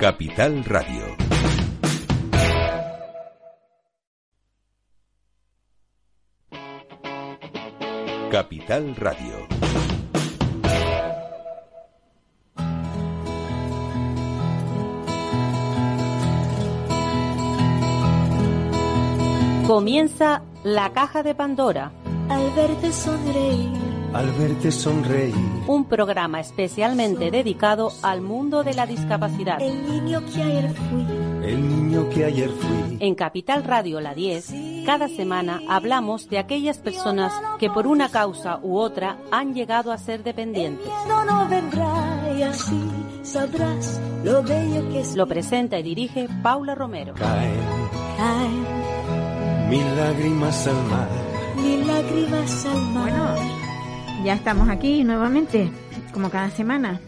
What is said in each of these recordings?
Capital Radio. Capital Radio. Comienza la caja de Pandora. Al verte sonreír al verte sonreír. Un programa especialmente dedicado al mundo de la discapacidad. El niño que ayer fui. El niño que ayer fui. En Capital Radio La 10, cada semana hablamos de aquellas personas que por una causa u otra han llegado a ser dependientes. no vendrá y así sabrás lo bello que es. Lo presenta y dirige Paula Romero. Caen, caen mil lágrimas al mar. Mil lágrimas al mar. Ya estamos aquí nuevamente, como cada semana.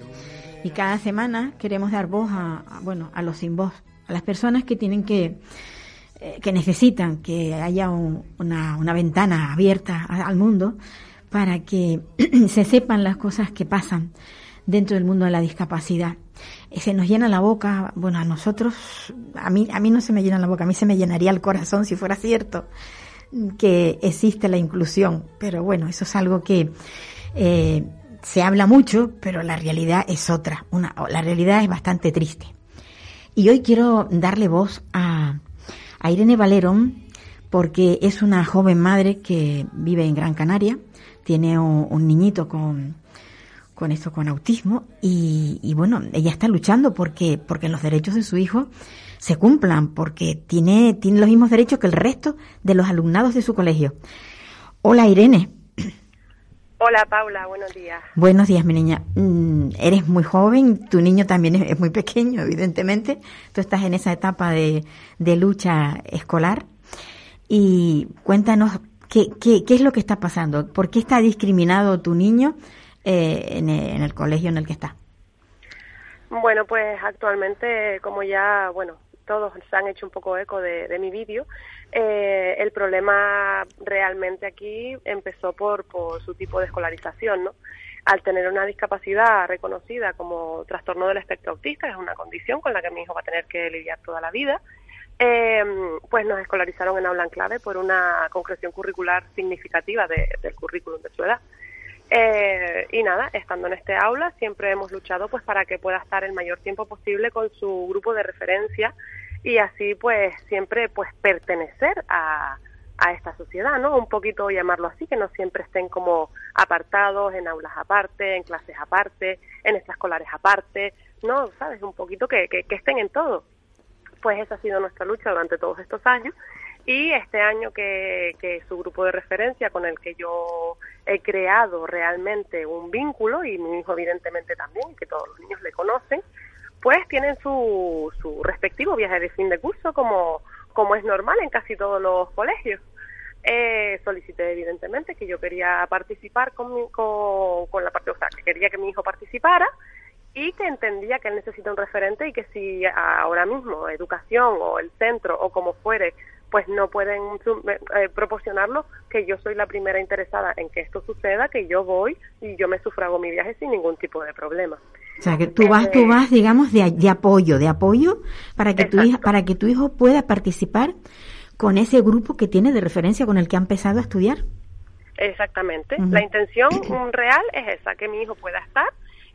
Y cada semana queremos dar voz a, bueno, a los sin voz, a las personas que tienen que, eh, que necesitan que haya una, una, ventana abierta al mundo para que se sepan las cosas que pasan dentro del mundo de la discapacidad. Se nos llena la boca, bueno, a nosotros, a mí, a mí no se me llena la boca, a mí se me llenaría el corazón si fuera cierto que existe la inclusión, pero bueno, eso es algo que eh, se habla mucho, pero la realidad es otra, una, la realidad es bastante triste. Y hoy quiero darle voz a, a Irene Valerón, porque es una joven madre que vive en Gran Canaria, tiene un, niñito con, con esto, con autismo, y, y, bueno, ella está luchando porque, porque los derechos de su hijo se cumplan, porque tiene, tiene los mismos derechos que el resto de los alumnados de su colegio. Hola Irene. Hola Paula, buenos días. Buenos días, mi niña. Mm, eres muy joven, tu niño también es, muy pequeño, evidentemente. Tú estás en esa etapa de, de lucha escolar. Y cuéntanos qué, qué, qué, es lo que está pasando, por qué está discriminado tu niño eh, en, en el colegio en el que está. Bueno, pues actualmente, como ya, bueno, todos se han hecho un poco eco de, mi vídeo, eh, el problema realmente aquí empezó por, por su tipo de escolarización, ¿no? Al tener una discapacidad reconocida como trastorno del espectro autista, es una condición con la que mi hijo va a tener que lidiar toda la vida, eh, pues nos escolarizaron en aula en clave por una concreción curricular significativa del currículum de su edad. Eh, y nada, estando en este aula siempre hemos luchado pues para que pueda estar el mayor tiempo posible con su grupo de referencia y así pues siempre pues pertenecer a, a esta sociedad, ¿no? Un poquito llamarlo así, que no siempre estén como apartados en aulas aparte, en clases aparte, en extraescolares aparte, ¿no? ¿Sabes? Un poquito que, que, que estén en todo. Pues esa ha sido nuestra lucha durante todos estos años y este año que, que su grupo de referencia con el que yo he creado realmente un vínculo y mi hijo evidentemente también, que todos los niños le conocen, pues tienen su, su respectivo viaje de fin de curso como, como es normal en casi todos los colegios. Eh, solicité evidentemente que yo quería participar con, con, con la parte, o sea, que quería que mi hijo participara y que entendía que él necesita un referente y que si ahora mismo educación o el centro o como fuere pues no pueden eh, proporcionarlo, que yo soy la primera interesada en que esto suceda, que yo voy y yo me sufrago mi viaje sin ningún tipo de problema. O sea, que tú vas, tú vas, digamos, de, de apoyo, de apoyo para que, tu para que tu hijo pueda participar con ese grupo que tiene de referencia con el que ha empezado a estudiar. Exactamente. La intención real es esa, que mi hijo pueda estar,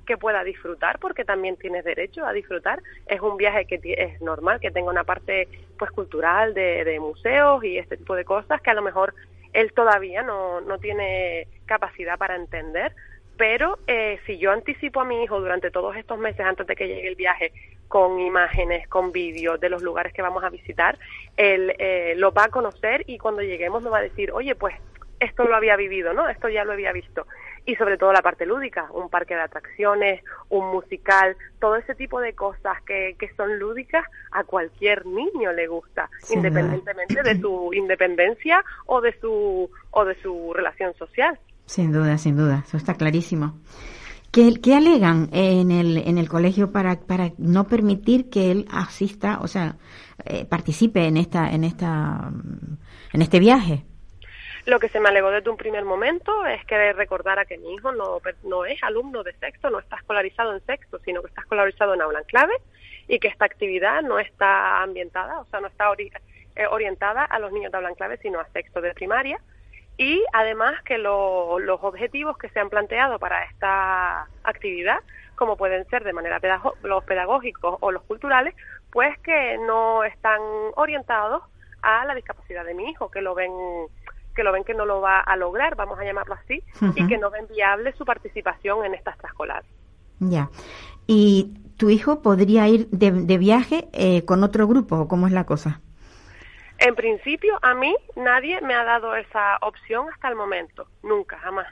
que pueda disfrutar, porque también tiene derecho a disfrutar. Es un viaje que es normal, que tenga una parte pues cultural de, de museos y este tipo de cosas que a lo mejor él todavía no, no tiene capacidad para entender, pero eh, si yo anticipo a mi hijo durante todos estos meses antes de que llegue el viaje con imágenes, con vídeos de los lugares que vamos a visitar, él eh, lo va a conocer y cuando lleguemos nos va a decir, oye, pues esto lo había vivido, ¿no? Esto ya lo había visto. Y sobre todo la parte lúdica, un parque de atracciones, un musical, todo ese tipo de cosas que, que son lúdicas, a cualquier niño le gusta, independientemente de su independencia o de su, o de su relación social. Sin duda, sin duda, eso está clarísimo. ¿Qué, qué alegan en el, en el colegio para, para no permitir que él asista, o sea, eh, participe en esta, en esta, en este viaje? Lo que se me alegó desde un primer momento es que recordara que mi hijo no, no es alumno de sexto, no está escolarizado en sexto, sino que está escolarizado en aula en clave y que esta actividad no está ambientada, o sea, no está eh, orientada a los niños de aula en clave, sino a sexto de primaria. Y además que los objetivos que se han planteado para esta actividad, como pueden ser de manera los pedagógicos o los culturales, pues que no están orientados a la discapacidad de mi hijo, que lo ven que lo ven que no lo va a lograr, vamos a llamarlo así, y que no ven viable su participación en esta extraescolar. Ya. ¿Y tu hijo podría ir de, viaje eh, con otro grupo o cómo es la cosa? En principio, a mí nadie me ha dado esa opción hasta el momento, nunca, jamás.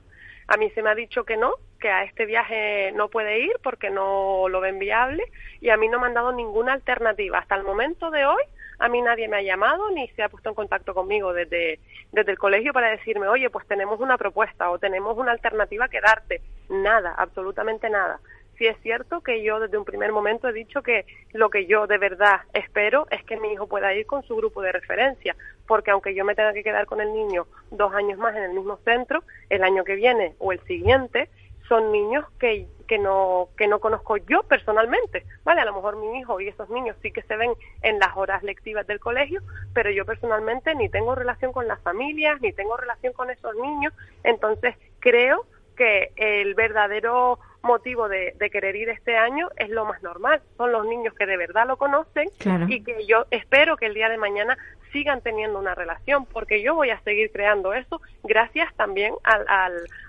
A mí se me ha dicho que no, que a este viaje no puede ir porque no lo ven viable y a mí no me han dado ninguna alternativa. Hasta el momento de hoy a mí nadie me ha llamado ni se ha puesto en contacto conmigo desde, desde el colegio para decirme, oye, pues tenemos una propuesta o tenemos una alternativa que darte. Nada, absolutamente nada. Sí es cierto que yo desde un primer momento he dicho que lo que yo de verdad espero es que mi hijo pueda ir con su grupo de referencia, porque aunque yo me tenga que quedar con el niño dos años más en el mismo centro, el año que viene o el siguiente, son niños que, que no que no conozco yo personalmente, ¿vale? A lo mejor mi hijo y esos niños sí que se ven en las horas lectivas del colegio, pero yo personalmente ni tengo relación con las familias, ni tengo relación con esos niños, entonces creo que el verdadero motivo de, querer ir este año es lo más normal. Son los niños que de verdad lo conocen y que yo espero que el día de mañana sigan teniendo una relación, porque yo voy a seguir creando eso gracias también al,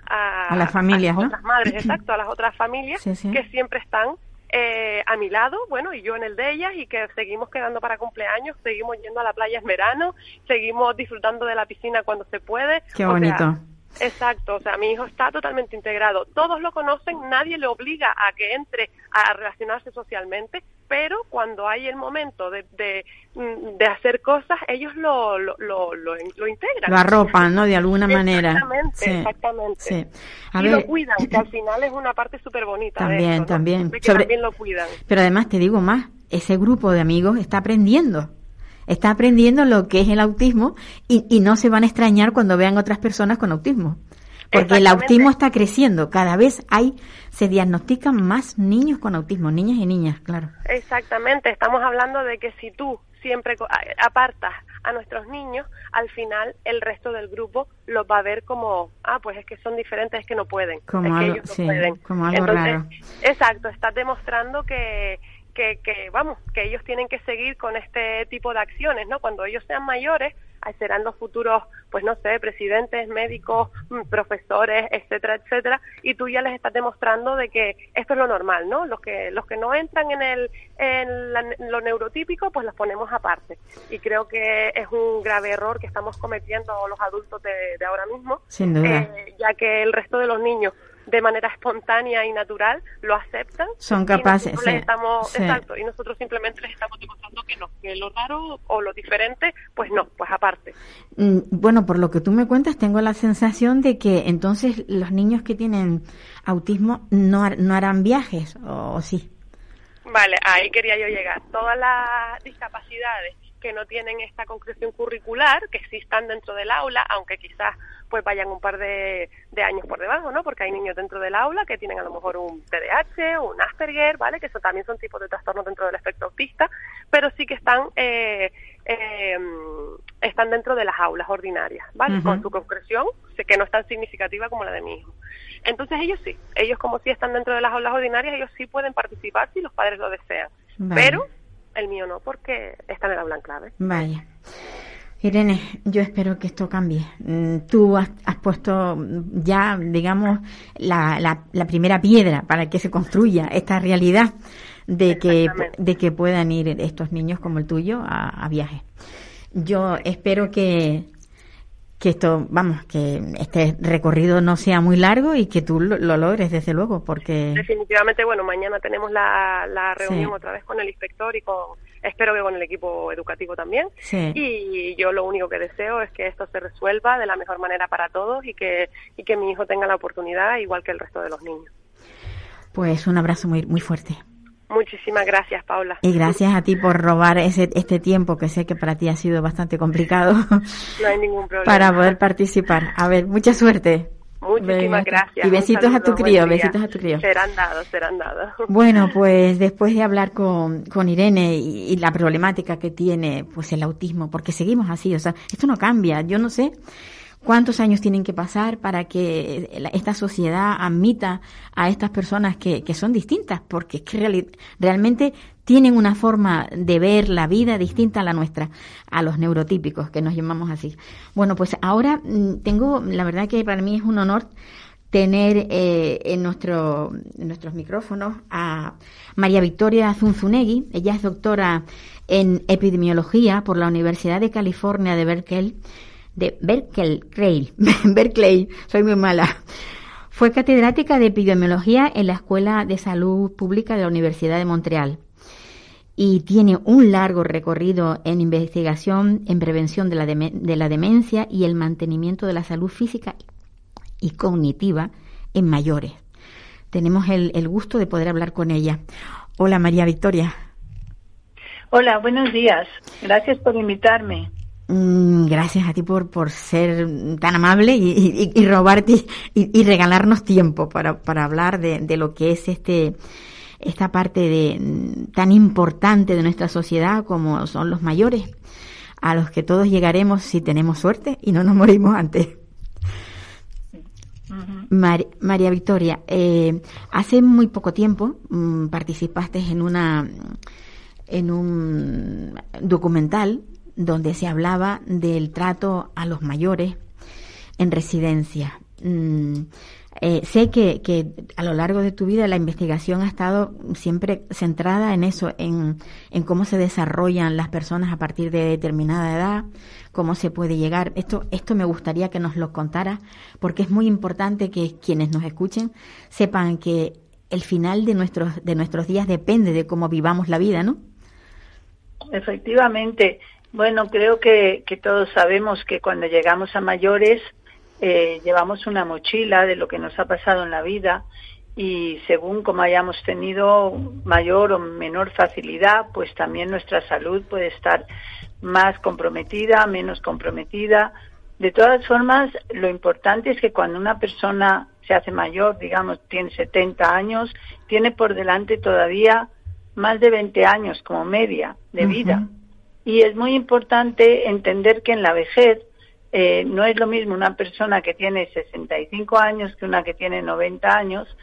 a, las familias, a las madres, exacto, a las otras familias que siempre están eh, a mi lado, bueno, y yo en el de ellas, y que seguimos quedando para cumpleaños, seguimos yendo a la playa en verano, seguimos disfrutando de la piscina cuando se puede. Qué bonito. Exacto, o sea, mi hijo está totalmente integrado. Todos lo conocen, nadie le obliga a que entre a relacionarse socialmente, pero cuando hay el momento de, de, mm, hacer cosas, ellos lo, lo, lo, lo, integran. Lo arropan, ¿no? De alguna manera. Exactamente, exactamente. y lo cuidan, que al final es una parte súper bonita. También, también. también lo cuidan. Pero además te digo más, ese grupo de amigos está aprendiendo está aprendiendo lo que es el autismo y, y no se van a extrañar cuando vean otras personas con autismo. Porque el autismo está creciendo, cada vez hay, se diagnostican más niños con autismo, niñas y niñas, claro. Exactamente, estamos hablando de que si tú siempre apartas a nuestros niños, al final el resto del grupo los va a ver como, ah, pues es que son diferentes, es que no pueden. Como algo, Como algo raro. Exacto, estás demostrando que, que, que, vamos, que ellos tienen que seguir con este tipo de acciones, ¿no? Cuando ellos sean mayores, serán los futuros, pues no sé, presidentes, médicos, mm, profesores, etcétera, etcétera, y tú ya les estás demostrando de que esto es lo normal, ¿no? Los que los que no entran en el en lo neurotípico, pues los ponemos aparte. Y creo que es un grave error que estamos cometiendo los adultos de, ahora mismo, Sin duda. Eh, ya que el resto de los niños de manera espontánea y natural lo aceptan. Son capaces. Y estamos, Exacto, y nosotros simplemente les estamos demostrando que no, que lo raro o lo diferente, pues no, pues aparte. Mm, bueno, por lo que tú me cuentas, tengo la sensación de que entonces los niños que tienen autismo no, no harán viajes, ¿o sí? Vale, ahí quería yo llegar. Todas las discapacidades que no tienen esta concreción curricular, que sí están dentro del aula, aunque quizás pues vayan un par de, años por debajo, ¿no? Porque hay niños dentro del aula que tienen a lo mejor un TDAH, un Asperger, ¿vale? Que eso también son tipos de trastornos dentro del espectro autista, pero sí que están eh, eh, están dentro de las aulas ordinarias, ¿vale? Con su concreción, que no es tan significativa como la de mi hijo. Entonces ellos sí, ellos como si están dentro de las aulas ordinarias, ellos sí pueden participar si los padres lo desean, pero el mío no, porque está en el aula en clave. Vaya. Irene, yo espero que esto cambie. Mm, tú has, puesto ya, digamos, la, la, primera piedra para que se construya esta realidad de que, de que puedan ir estos niños como el tuyo a, a viaje. Yo espero que, que esto, vamos, que este recorrido no sea muy largo y que tú lo, logres, desde luego, porque... Definitivamente, bueno, mañana tenemos la, la reunión otra vez con el inspector y con, espero que con el equipo educativo también. Y yo lo único que deseo es que esto se resuelva de la mejor manera para todos y que, y que mi hijo tenga la oportunidad igual que el resto de los niños. Pues un abrazo muy, muy fuerte. Muchísimas gracias, Paula. Y gracias a ti por robar ese, este tiempo que sé que para ti ha sido bastante complicado. No hay ningún problema. Para poder participar. A ver, mucha suerte. Muchísimas gracias. Y besitos a tu crío, besitos a tu crío. Serán dados, serán dados. Bueno, pues después de hablar con, con Irene y, y, la problemática que tiene pues el autismo, porque seguimos así, o sea, esto no cambia, yo no sé cuántos años tienen que pasar para que esta sociedad admita a estas personas que, son distintas, porque realmente tienen una forma de ver la vida distinta a la nuestra, a los neurotípicos, que nos llamamos así. Bueno, pues ahora mm, tengo, la verdad que para mí es un honor tener eh, en, nuestro, en nuestros micrófonos a María Victoria Zunzunegui. Ella es doctora en epidemiología por la Universidad de California de Berkeley de Berkeley, Berkeley, soy muy mala. Fue catedrática de epidemiología en la Escuela de Salud Pública de la Universidad de Montreal y tiene un largo recorrido en investigación en prevención de la, de la demencia y el mantenimiento de la salud física y cognitiva en mayores. Tenemos el, el gusto de poder hablar con ella. Hola María Victoria. Hola, buenos días. Gracias por invitarme. Mm, gracias a ti por, por ser tan amable y, y, robarte y, regalarnos tiempo para, para hablar de, de, lo que es este esta parte de tan importante de nuestra sociedad como son los mayores, a los que todos llegaremos si tenemos suerte y no nos morimos antes. María Victoria, eh, hace muy poco tiempo mm, participaste en una en un documental donde se hablaba del trato a los mayores en residencia. Mm, eh, sé que, que, a lo largo de tu vida la investigación ha estado siempre centrada en eso, en, en, cómo se desarrollan las personas a partir de determinada edad, cómo se puede llegar. Esto, esto me gustaría que nos lo contara, porque es muy importante que quienes nos escuchen sepan que el final de nuestros, de nuestros días depende de cómo vivamos la vida, ¿no? Efectivamente. Bueno, creo que, que todos sabemos que cuando llegamos a mayores eh, llevamos una mochila de lo que nos ha pasado en la vida y según como hayamos tenido mayor o menor facilidad, pues también nuestra salud puede estar más comprometida, menos comprometida. De todas formas, lo importante es que cuando una persona se hace mayor, digamos, tiene 70 años, tiene por delante todavía más de 20 años como media de vida. Y es muy importante entender que en la vejez eh, no es lo mismo una persona que tiene 65 años que una que tiene 90 años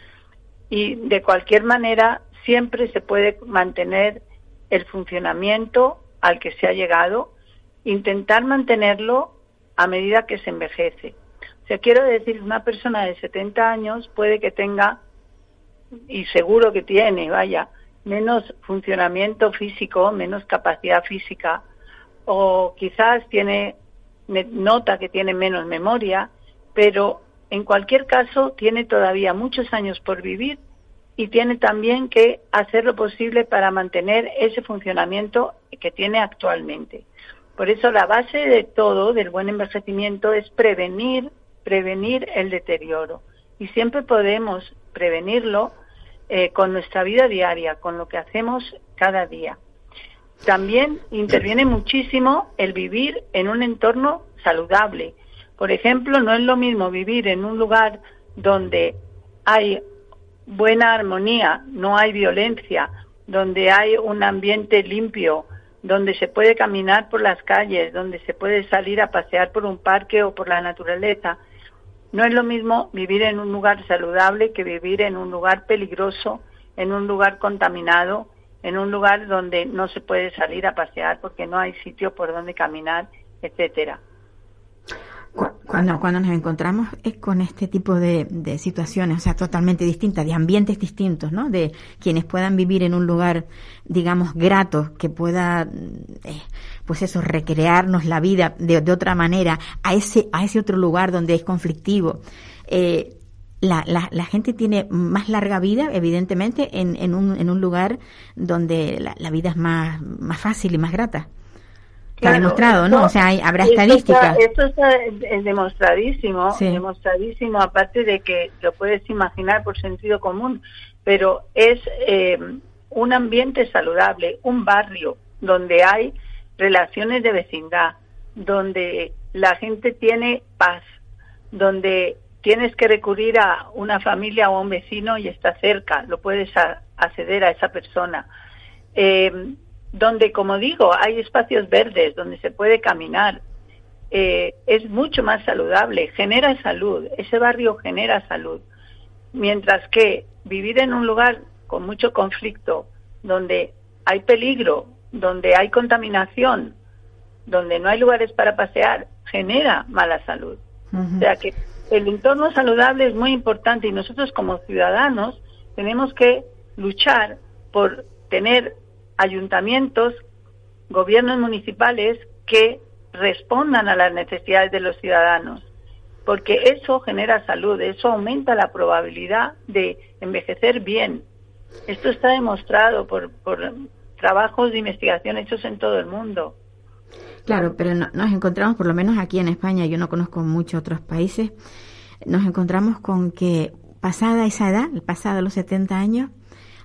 y de cualquier manera siempre se puede mantener el funcionamiento al que se ha llegado, intentar mantenerlo a medida que se envejece. O sea, quiero decir, una persona de 70 años puede que tenga, y seguro que tiene, vaya, menos funcionamiento físico, menos capacidad física, o quizás tiene, nota que tiene menos memoria, pero en cualquier caso tiene todavía muchos años por vivir y tiene también que hacer lo posible para mantener ese funcionamiento que tiene actualmente. Por eso la base de todo del buen envejecimiento es prevenir, prevenir el deterioro. Y siempre podemos prevenirlo eh, con nuestra vida diaria, con lo que hacemos cada día. También interviene muchísimo el vivir en un entorno saludable. Por ejemplo, no es lo mismo vivir en un lugar donde hay buena armonía, no hay violencia, donde hay un ambiente limpio, donde se puede caminar por las calles, donde se puede salir a pasear por un parque o por la naturaleza, no es lo mismo vivir en un lugar saludable que vivir en un lugar peligroso, en un lugar contaminado, en un lugar donde no se puede salir a pasear porque no hay sitio por donde caminar, etcétera. Cuando, nos encontramos es con este tipo de, situaciones, o sea, totalmente distintas, de ambientes distintos, ¿no? De quienes puedan vivir en un lugar, digamos, grato, que pueda, eh, pues eso, recrearnos la vida de, otra manera, a ese, a ese otro lugar donde es conflictivo. Eh, la, la, gente tiene más larga vida, evidentemente, en, en, un, en un lugar donde la, la vida es más, más fácil y más grata. Está demostrado, ¿no? O sea, hay, habrá estadísticas. Esto está, es demostradísimo, demostradísimo, aparte de que lo puedes imaginar por sentido común, pero es eh, un ambiente saludable, un barrio donde hay relaciones de vecindad, donde la gente tiene paz, donde tienes que recurrir a una familia o a un vecino y está cerca, lo puedes acceder a esa persona. Eh, donde, como digo, hay espacios verdes, donde se puede caminar, eh, es mucho más saludable, genera salud, ese barrio genera salud. Mientras que vivir en un lugar con mucho conflicto, donde hay peligro, donde hay contaminación, donde no hay lugares para pasear, genera mala salud. O sea que el entorno saludable es muy importante y nosotros como ciudadanos tenemos que luchar por tener ayuntamientos, gobiernos municipales que respondan a las necesidades de los ciudadanos, porque eso genera salud, eso aumenta la probabilidad de envejecer bien. Esto está demostrado por, por trabajos de investigación hechos en todo el mundo. Claro, pero nos encontramos, por lo menos aquí en España, yo no conozco muchos otros países, nos encontramos con que pasada esa edad, pasada los 70 años,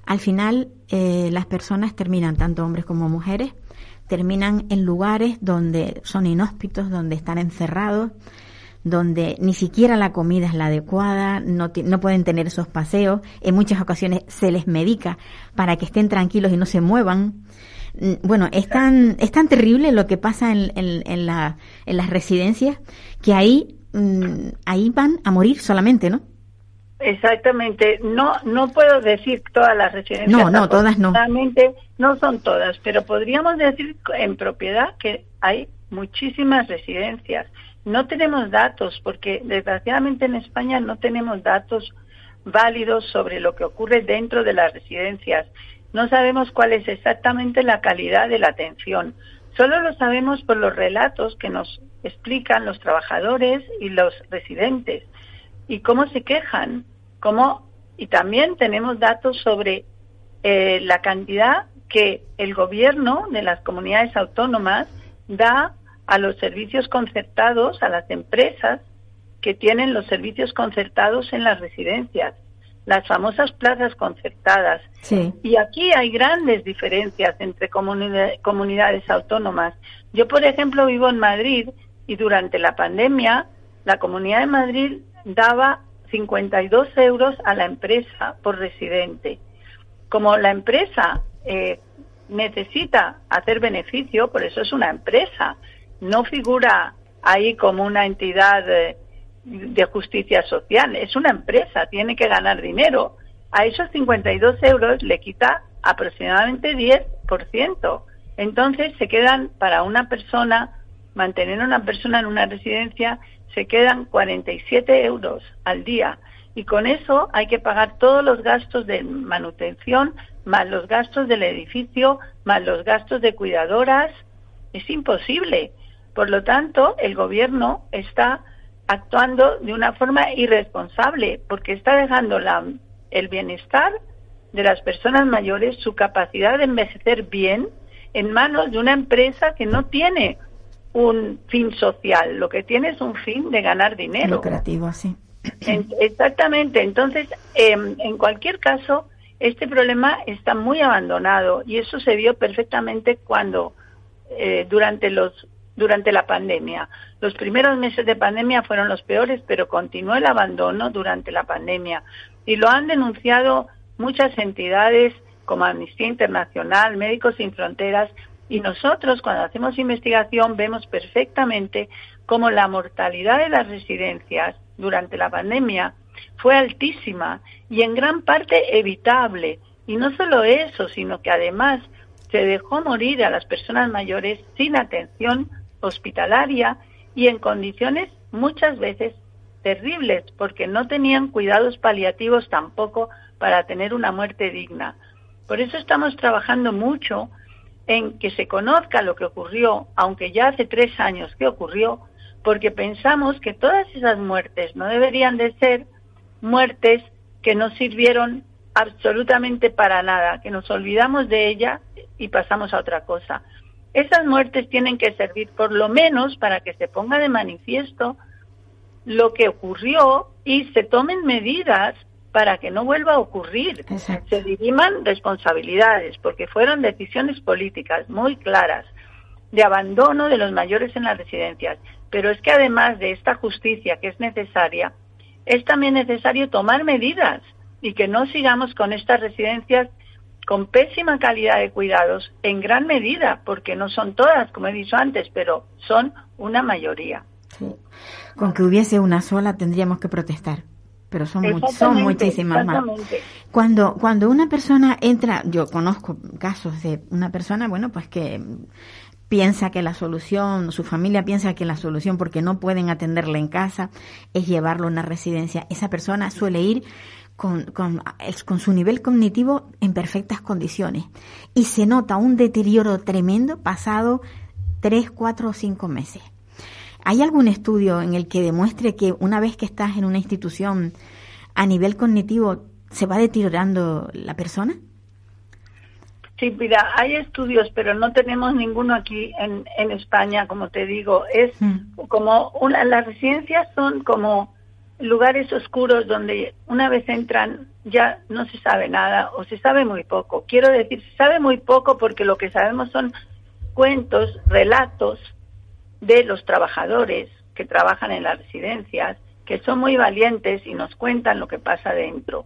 al final eh, las personas terminan, tanto hombres como mujeres, terminan en lugares donde son inhóspitos, donde están encerrados, donde ni siquiera la comida es la adecuada, no, no, pueden tener esos paseos, en muchas ocasiones se les medica para que estén tranquilos y no se muevan. Mm, bueno, es tan, es tan terrible lo que pasa en, en, la, en las residencias que ahí, mm, ahí van a morir solamente, ¿no? Exactamente. No, no puedo decir todas las residencias. No, no, todas no. No son todas, pero podríamos decir en propiedad que hay muchísimas residencias. No tenemos datos porque desgraciadamente en España no tenemos datos válidos sobre lo que ocurre dentro de las residencias no sabemos cuál es exactamente la calidad de la atención. Solo lo sabemos por los relatos que nos explican los trabajadores y los residentes y cómo se quejan, cómo y también tenemos datos sobre eh, la cantidad que el gobierno de las comunidades autónomas da a los servicios concertados, a las empresas que tienen los servicios concertados en las residencias las famosas plazas concertadas. Y aquí hay grandes diferencias entre comunidades autónomas. Yo, por ejemplo, vivo en Madrid y durante la pandemia la Comunidad de Madrid daba 52 euros a la empresa por residente. Como la empresa eh, necesita hacer beneficio, por eso es una empresa, no figura ahí como una entidad eh, de justicia social. Es una empresa, tiene que ganar dinero. A esos 52 euros le quita aproximadamente 10%. Entonces se quedan para una persona, mantener a una persona en una residencia, se quedan 47 euros al día. Y con eso hay que pagar todos los gastos de manutención, más los gastos del edificio, más los gastos de cuidadoras. Es imposible. Por lo tanto, el gobierno está actuando de una forma irresponsable porque está dejando la, el bienestar de las personas mayores, su capacidad de envejecer bien, en manos de una empresa que no tiene un fin social, lo que tiene es un fin de ganar dinero. Lucrativo, sí. exactamente. Entonces, em, en cualquier caso, este problema está muy abandonado y eso se vio perfectamente cuando eh, durante los durante la pandemia. Los primeros meses de pandemia fueron los peores, pero continuó el abandono durante la pandemia y lo han denunciado muchas entidades como Amnistía Internacional, Médicos Sin Fronteras y nosotros cuando hacemos investigación vemos perfectamente cómo la mortalidad de las residencias durante la pandemia fue altísima y en gran parte evitable. Y no solo eso, sino que además se dejó morir a las personas mayores sin atención hospitalaria y en condiciones muchas veces terribles porque no tenían cuidados paliativos tampoco para tener una muerte digna. Por eso estamos trabajando mucho en que se conozca lo que ocurrió, aunque ya hace tres años que ocurrió, porque pensamos que todas esas muertes no deberían de ser muertes que no sirvieron absolutamente para nada, que nos olvidamos de ella y pasamos a otra cosa. Esas muertes tienen que servir por lo menos para que se ponga de manifiesto lo que ocurrió y se tomen medidas para que no vuelva a ocurrir. Exacto. Se diriman responsabilidades, porque fueron decisiones políticas muy claras de abandono de los mayores en las residencias. Pero es que además de esta justicia que es necesaria, es también necesario tomar medidas y que no sigamos con estas residencias con pésima calidad de cuidados en gran medida, porque no son todas, como he dicho antes, pero son una mayoría. Sí. Con que hubiese una sola tendríamos que protestar, pero son, son muchísimas más. Cuando, cuando una persona entra, yo conozco casos de una persona, bueno, pues que piensa que la solución, su familia piensa que la solución, porque no pueden atenderle en casa, es llevarlo a una residencia. Esa persona suele ir con, con, con su nivel cognitivo en perfectas condiciones y se nota un deterioro tremendo pasado tres, cuatro o cinco meses. ¿Hay algún estudio en el que demuestre que una vez que estás en una institución a nivel cognitivo se va deteriorando la persona? Sí, mira, hay estudios, pero no tenemos ninguno aquí en, en España, como te digo. Es Mm. como una, las residencias son como lugares oscuros donde una vez entran ya no se sabe nada o se sabe muy poco. Quiero decir, se sabe muy poco porque lo que sabemos son cuentos, relatos de los trabajadores que trabajan en las residencias, que son muy valientes y nos cuentan lo que pasa dentro,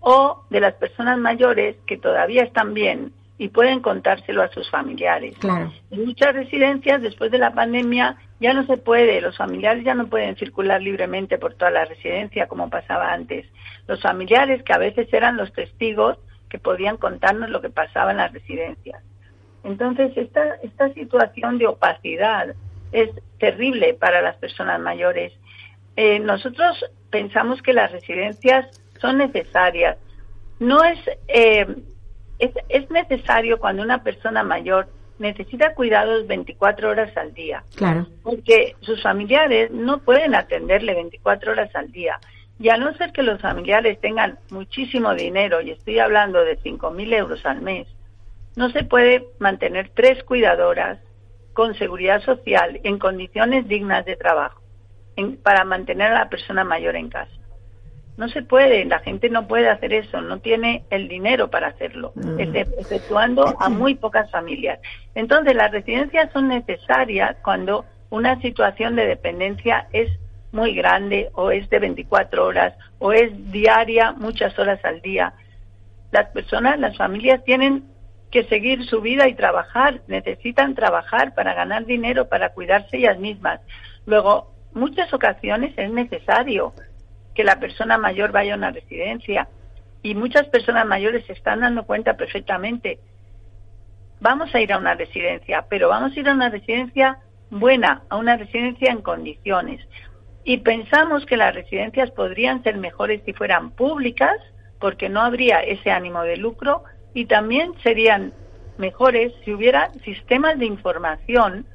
o de las personas mayores que todavía están bien y pueden contárselo a sus familiares. Claro. En muchas residencias, después de la pandemia, ya no se puede, los familiares ya no pueden circular libremente por toda la residencia como pasaba antes. Los familiares, que a veces eran los testigos, que podían contarnos lo que pasaba en las residencias. Entonces, esta, esta situación de opacidad es terrible para las personas mayores. Eh, nosotros pensamos que las residencias son necesarias. No es, eh, es, es necesario cuando una persona mayor necesita cuidados 24 horas al día, Claro. porque sus familiares no pueden atenderle 24 horas al día. Y a no ser que los familiares tengan muchísimo dinero, y estoy hablando de 5.000 euros al mes, no se puede mantener tres cuidadoras con seguridad social en condiciones dignas de trabajo en- para mantener a la persona mayor en casa. No se puede, la gente no puede hacer eso, no tiene el dinero para hacerlo, excep- exceptuando a muy pocas familias. Entonces, las residencias son necesarias cuando una situación de dependencia es muy grande o es de 24 horas o es diaria, muchas horas al día. Las personas, las familias tienen que seguir su vida y trabajar, necesitan trabajar para ganar dinero, para cuidarse ellas mismas. Luego, muchas ocasiones es necesario que la persona mayor vaya a una residencia y muchas personas mayores se están dando cuenta perfectamente. Vamos a ir a una residencia, pero vamos a ir a una residencia buena, a una residencia en condiciones. Y pensamos que las residencias podrían ser mejores si fueran públicas, porque no habría ese ánimo de lucro, y también serían mejores si hubiera sistemas de información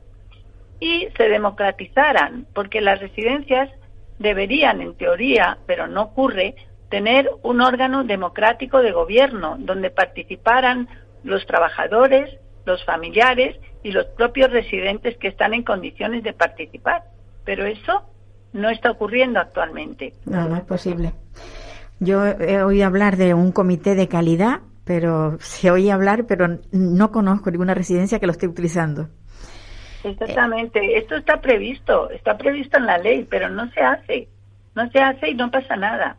y se democratizaran, porque las residencias deberían, en teoría, pero no ocurre, tener un órgano democrático de gobierno donde participaran los trabajadores, los familiares y los propios residentes que están en condiciones de participar. Pero eso no está ocurriendo actualmente. No, no es posible. Yo he oído hablar de un comité de calidad, pero se oye hablar, pero no conozco ninguna residencia que lo esté utilizando. Exactamente. Esto está previsto, está previsto en la ley, pero no se hace. No se hace y no pasa nada.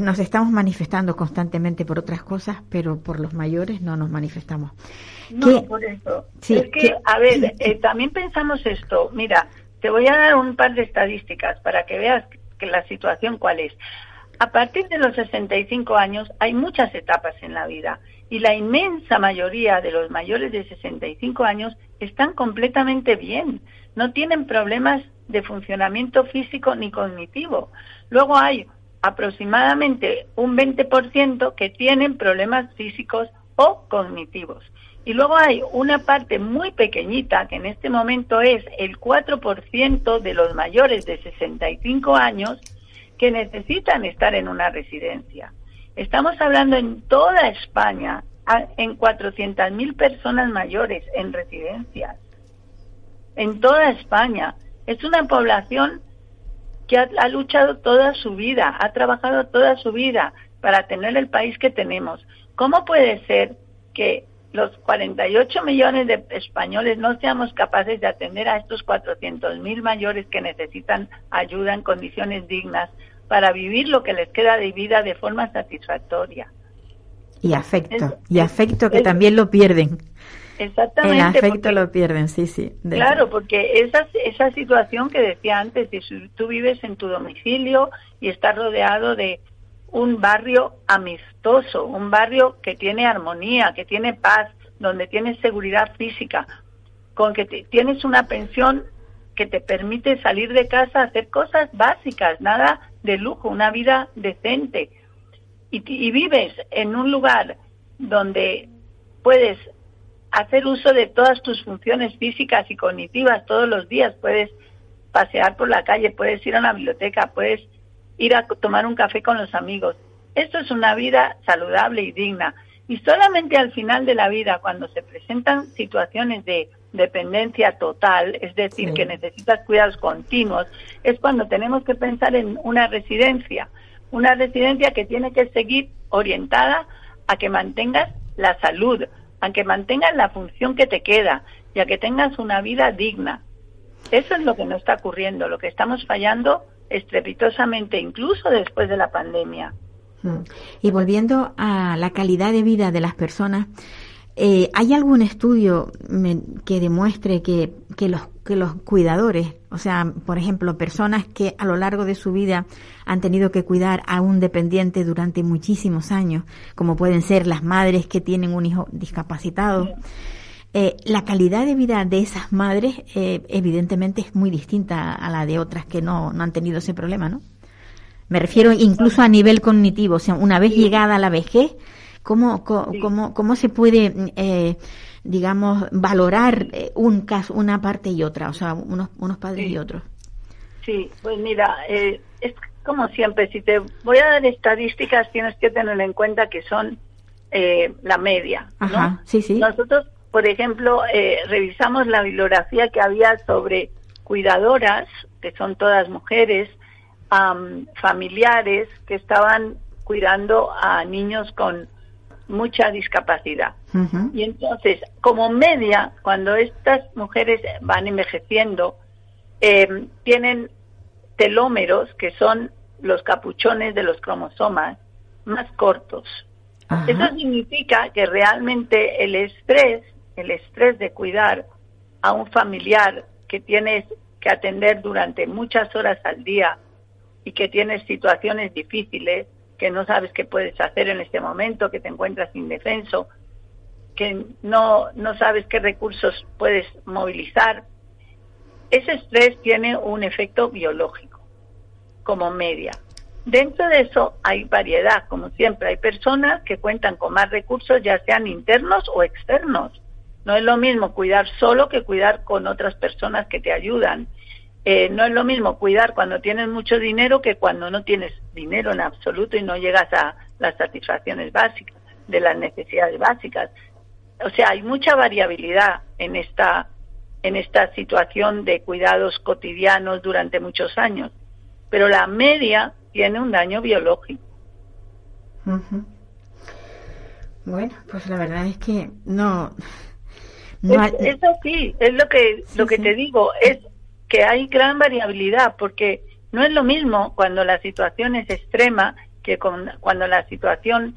Nos estamos manifestando constantemente por otras cosas, pero por los mayores no nos manifestamos. No, ¿Qué? por eso. Sí, es que, ¿qué? a ver, eh, también pensamos esto. Mira, te voy a dar un par de estadísticas para que veas que la situación cuál es. A partir de los 65 años hay muchas etapas en la vida y la inmensa mayoría de los mayores de 65 años están completamente bien, no tienen problemas de funcionamiento físico ni cognitivo. Luego hay aproximadamente un 20% que tienen problemas físicos o cognitivos. Y luego hay una parte muy pequeñita, que en este momento es el 4% de los mayores de 65 años, que necesitan estar en una residencia. Estamos hablando en toda España, en 400.000 personas mayores en residencias. En toda España. Es una población que ha, ha luchado toda su vida, ha trabajado toda su vida para tener el país que tenemos. ¿Cómo puede ser que los 48 millones de españoles no seamos capaces de atender a estos 400.000 mayores que necesitan ayuda en condiciones dignas para vivir lo que les queda de vida de forma satisfactoria. Y afecto, y afecto que también lo pierden. Exactamente. El afecto lo pierden, sí, sí. Claro, porque esa, esa situación que decía antes, si tú vives en tu domicilio y estás rodeado de un barrio amistoso, un barrio que tiene armonía, que tiene paz, donde tienes seguridad física, con que tienes una pensión que te permite salir de casa, hacer cosas básicas, nada de lujo, una vida decente. Y, y vives en un lugar donde puedes hacer uso de todas tus funciones físicas y cognitivas todos los días, puedes pasear por la calle, puedes ir a una biblioteca, puedes ir a tomar un café con los amigos. Esto es una vida saludable y digna. Y solamente al final de la vida, cuando se presentan situaciones de dependencia total, es decir, que necesitas cuidados continuos, es cuando tenemos que pensar en una residencia. Una residencia que tiene que seguir orientada a que mantengas la salud, a que mantengas la función que te queda y a que tengas una vida digna. Eso es lo que no está ocurriendo, lo que estamos fallando estrepitosamente, incluso después de la pandemia. Mm. Y volviendo a la calidad de vida de las personas, eh, ¿hay algún estudio que demuestre que, que, los, que los cuidadores, o sea, por ejemplo, personas que a lo largo de su vida han tenido que cuidar a un dependiente durante muchísimos años, como pueden ser las madres que tienen un hijo discapacitado, eh, la calidad de vida de esas madres eh, evidentemente es muy distinta a la de otras que no, no han tenido ese problema, ¿no? Me refiero incluso a nivel cognitivo, o sea, una vez llegada a la vejez, ¿cómo, cómo, cómo, se puede, eh, digamos, valorar un caso, una parte y otra, o sea, unos, unos padres y otros? Sí, pues mira, es como siempre, si te voy a dar estadísticas, tienes que tener en cuenta que son la media. Ajá, sí, sí. Nosotros por ejemplo, eh, revisamos la bibliografía que había sobre cuidadoras, que son todas mujeres, familiares que estaban cuidando a niños con mucha discapacidad. Y entonces, como media, cuando estas mujeres van envejeciendo, em, tienen telómeros, que son los capuchones de los cromosomas, más cortos. Eso significa que realmente el estrés el estrés de cuidar a un familiar que tienes que atender durante muchas horas al día y que tienes situaciones difíciles, que no sabes qué puedes hacer en este momento, que te encuentras indefenso, que no, no sabes qué recursos puedes movilizar, ese estrés tiene un efecto biológico, como media. Dentro de eso hay variedad, como siempre, hay personas que cuentan con más recursos, ya sean internos o externos. No es lo mismo cuidar solo que cuidar con otras personas que te ayudan. Eh, no es lo mismo cuidar cuando tienes mucho dinero que cuando no tienes dinero en absoluto y no llegas a las satisfacciones básicas, de las necesidades básicas. O sea, hay mucha variabilidad en esta, en esta situación de cuidados cotidianos durante muchos años. Pero la media tiene un daño biológico. Bueno, pues la verdad es que no, es, así, es lo que, lo que te digo, es que hay gran variabilidad, porque no es lo mismo cuando la situación es extrema que con, cuando la situación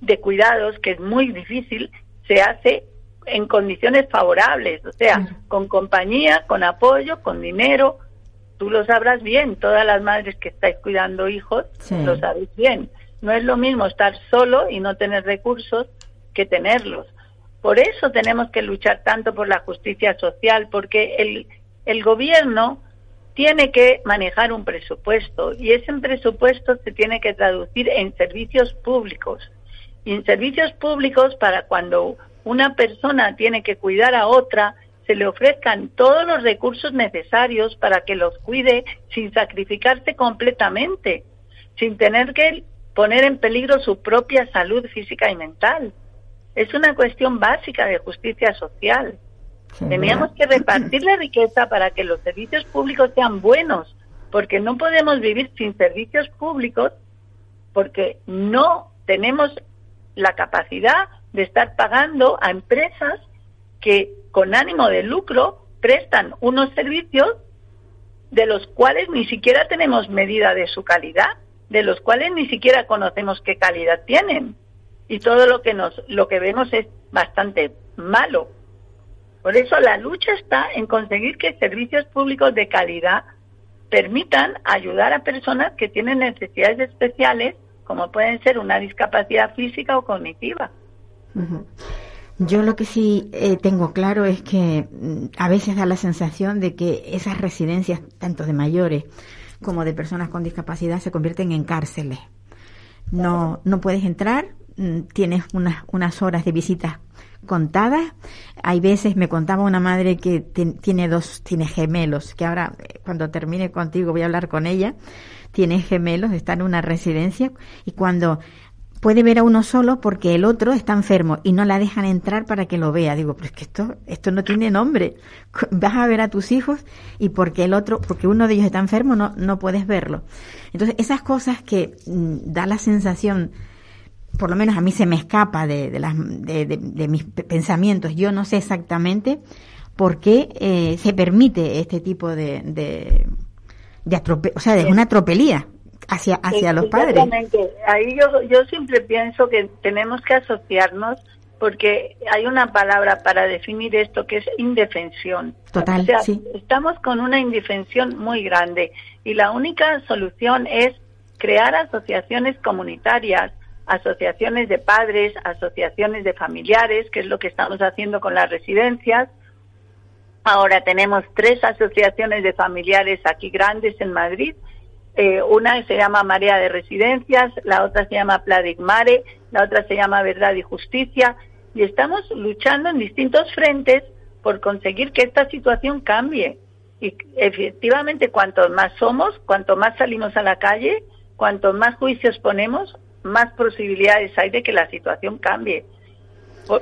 de cuidados, que es muy difícil, se hace en condiciones favorables, o sea, con compañía, con apoyo, con dinero. Tú lo sabrás bien, todas las madres que estáis cuidando hijos lo sabéis bien. No es lo mismo estar solo y no tener recursos que tenerlos. Por eso tenemos que luchar tanto por la justicia social, porque el, gobierno tiene que manejar un presupuesto y ese presupuesto se tiene que traducir en servicios públicos. Y en servicios públicos para cuando una persona tiene que cuidar a otra, se le ofrezcan todos los recursos necesarios para que los cuide sin sacrificarse completamente, sin tener que poner en peligro su propia salud física y mental. Es una cuestión básica de justicia social. Teníamos que repartir la riqueza para que los servicios públicos sean buenos, porque no podemos vivir sin servicios públicos porque no tenemos la capacidad de estar pagando a empresas que con ánimo de lucro prestan unos servicios de los cuales ni siquiera tenemos medida de su calidad, de los cuales ni siquiera conocemos qué calidad tienen. Y todo lo que nos lo que vemos es bastante malo. Por eso la lucha está en conseguir que servicios públicos de calidad permitan ayudar a personas que tienen necesidades especiales, como pueden ser una discapacidad física o cognitiva. Yo lo que sí eh, tengo claro es que mm, a veces da la sensación de que esas residencias, tanto de mayores como de personas con discapacidad, se convierten en cárceles. No, no puedes entrar, tienes unas, unas horas de visitas contadas. Hay veces, me contaba una madre que tiene dos, tiene gemelos, que ahora eh, cuando termine contigo voy a hablar con ella, tiene gemelos, está en una residencia y cuando puede ver a uno solo porque el otro está enfermo y no la dejan entrar para que lo vea. Digo, pero es que esto, esto no tiene nombre. Vas a ver a tus hijos y porque el otro, porque uno de ellos está enfermo, no, no puedes verlo. Entonces, esas cosas que mm, da la sensación, por lo menos a mí se me escapa de, de, las, de, de, mis pensamientos. Yo no sé exactamente por qué eh, se permite este tipo de, de, de o sea, de una tropelía hacia, hacia los padres. Ahí yo, yo siempre pienso que tenemos que asociarnos porque hay una palabra para definir esto que es indefensión. Total, sí. Estamos con una indefensión muy grande y la única solución es crear asociaciones comunitarias, asociaciones de padres, asociaciones de familiares, que es lo que estamos haciendo con las residencias. Ahora tenemos tres asociaciones de familiares aquí grandes en Madrid eh, una se llama Marea de Residencias, la otra se llama Pladigmare, la otra se llama Verdad y Justicia, y estamos luchando en distintos frentes por conseguir que esta situación cambie. Y efectivamente, cuanto más somos, cuanto más salimos a la calle, cuanto más juicios ponemos, más posibilidades hay de que la situación cambie.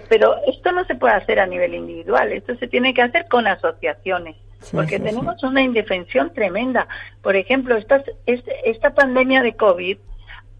Pero esto no se puede hacer a nivel individual, esto se tiene que hacer con asociaciones porque tenemos una indefensión tremenda. Por ejemplo, esta, esta pandemia de COVID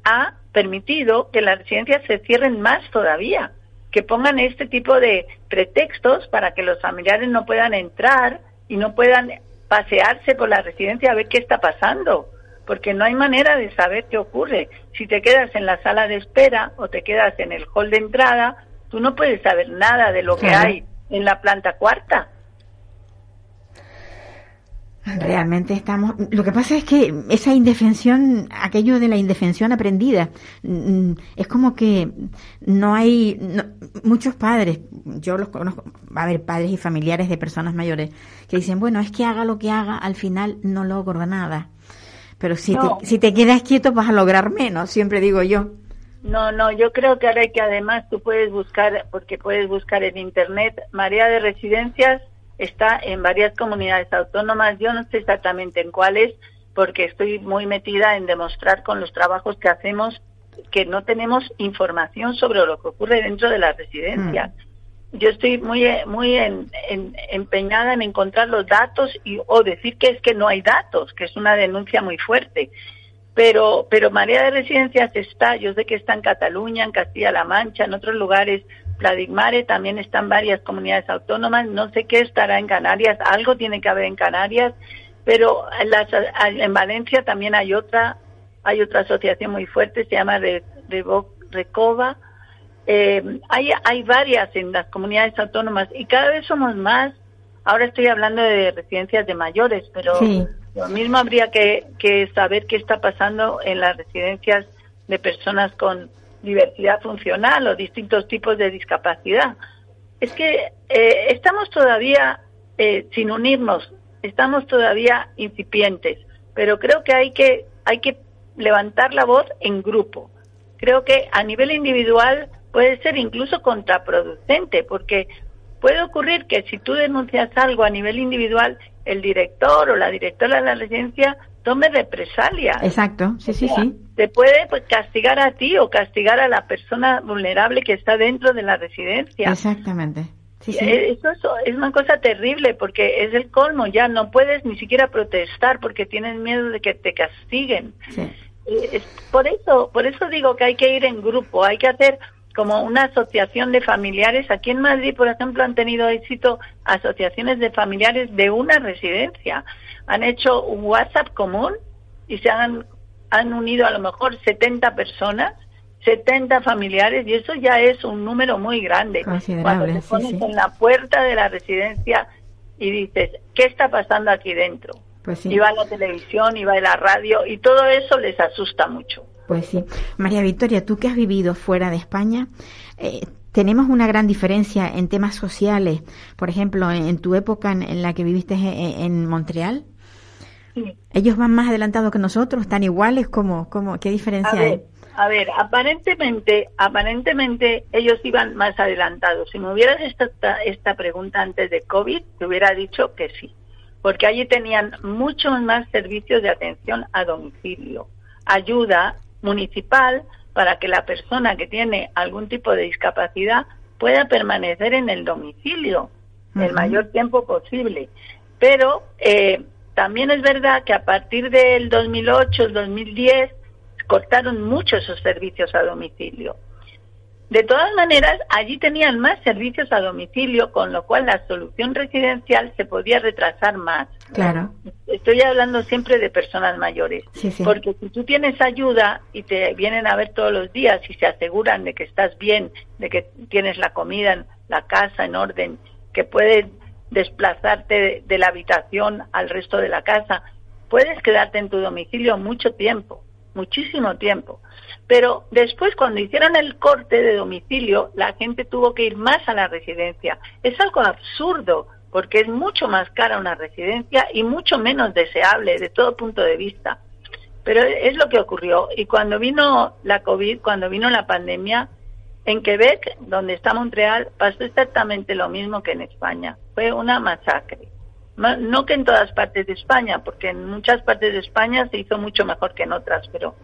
ha permitido que las residencias se cierren más todavía, que pongan este tipo de pretextos para que los familiares no puedan entrar y no puedan pasearse por la residencia a ver qué está pasando, porque no hay manera de saber qué ocurre. Si te quedas en la sala de espera o te quedas en el hall de entrada, tú no puedes saber nada de lo que hay en la planta cuarta. Realmente estamos. Lo que pasa es que esa indefensión, aquello de la indefensión aprendida, mm, es como que no hay muchos padres. Yo los conozco, va a haber padres y familiares de personas mayores que dicen, bueno, es que haga lo que haga, al final no logro nada. Pero si, te, si te quedas quieto vas a lograr menos, siempre digo yo. No, no, yo creo que ahora que además tú puedes buscar, porque puedes buscar en internet, Marea de Residencias está en varias comunidades autónomas, yo no sé exactamente en cuáles, porque estoy muy metida en demostrar con los trabajos que hacemos que no tenemos información sobre lo que ocurre dentro de las residencias. Mm. Yo estoy muy muy empeñada en encontrar los datos y o decir que es que no hay datos, que es una denuncia muy fuerte. Pero pero Marea de Residencias está, yo sé que está en Cataluña, en Castilla-La Mancha, en otros lugares Pladigmare también están varias comunidades autónomas, no sé qué estará en Canarias, algo tiene que haber en Canarias, pero en, Valencia también hay otra, hay otra asociación muy fuerte, se llama Recova. Eh, hay, hay varias en las comunidades autónomas y cada vez somos más. Ahora estoy hablando de residencias de mayores, pero lo mismo habría que, que saber qué está pasando en las residencias de personas con diversidad funcional o distintos tipos de discapacidad. Es que eh, estamos todavía eh, sin unirnos, estamos todavía incipientes, pero creo que hay que hay que levantar la voz en grupo. Creo que a nivel individual puede ser incluso contraproducente, porque puede ocurrir que si tú denuncias algo a nivel individual, el director o la directora de la residencia tome represalia. Exacto, sí, sí, sí. Te puede pues, castigar a ti o castigar a la persona vulnerable que está dentro de la residencia. Exactamente. Eh, eso, es una cosa terrible porque es el colmo, ya no puedes ni siquiera protestar porque tienes miedo de que te castiguen. Eh, por eso, por eso digo que hay que ir en grupo, hay que hacer como una asociación de familiares. Aquí en Madrid, por ejemplo, han tenido éxito asociaciones de familiares de una residencia. Han hecho un WhatsApp común y se han, han unido a lo mejor 70 personas 70 familiares y eso ya es un número muy grande. Cuando te pones en la puerta de la residencia y dices, ¿qué está pasando aquí dentro? Pues sí. Y va la televisión, y va la radio y todo eso les asusta mucho. Pues sí. María Victoria, tú que has vivido fuera de España, eh, tenemos una gran diferencia en temas sociales. Por ejemplo, en, tu época en, la que viviste en, Montreal, ¿ellos van más adelantados que nosotros? ¿Están iguales? ¿Cómo, cómo, ¿Qué diferencia hay? A ver, aparentemente, aparentemente ellos iban más adelantados. Si me hubieras esta, esta pregunta antes de COVID, te hubiera dicho que sí, porque allí tenían muchos más servicios de atención a domicilio, ayuda municipal para que la persona que tiene algún tipo de discapacidad pueda permanecer en el domicilio el mayor tiempo posible. Pero eh, también es verdad que a partir del 2008, el 2010, cortaron mucho esos servicios a domicilio. De todas maneras, allí tenían más servicios a domicilio, con lo cual la solución residencial se podía retrasar más. Claro. Estoy hablando siempre de personas mayores, porque si tú tienes ayuda y te vienen a ver todos los días y se aseguran de que estás bien, de que tienes la comida en la casa en orden, que puedes desplazarte de la habitación al resto de la casa, puedes quedarte en tu domicilio mucho tiempo muchísimo tiempo. Pero después, cuando hicieron el corte de domicilio, la gente tuvo que ir más a la residencia. Es algo absurdo, porque es mucho más cara una residencia y mucho menos deseable de todo punto de vista. Pero es lo que ocurrió. Y cuando vino la COVID, cuando vino la pandemia, en Quebec, donde está Montreal, pasó exactamente lo mismo que en España. Fue una masacre no que en todas partes de España, porque en muchas partes de España se hizo mucho mejor que en otras, pero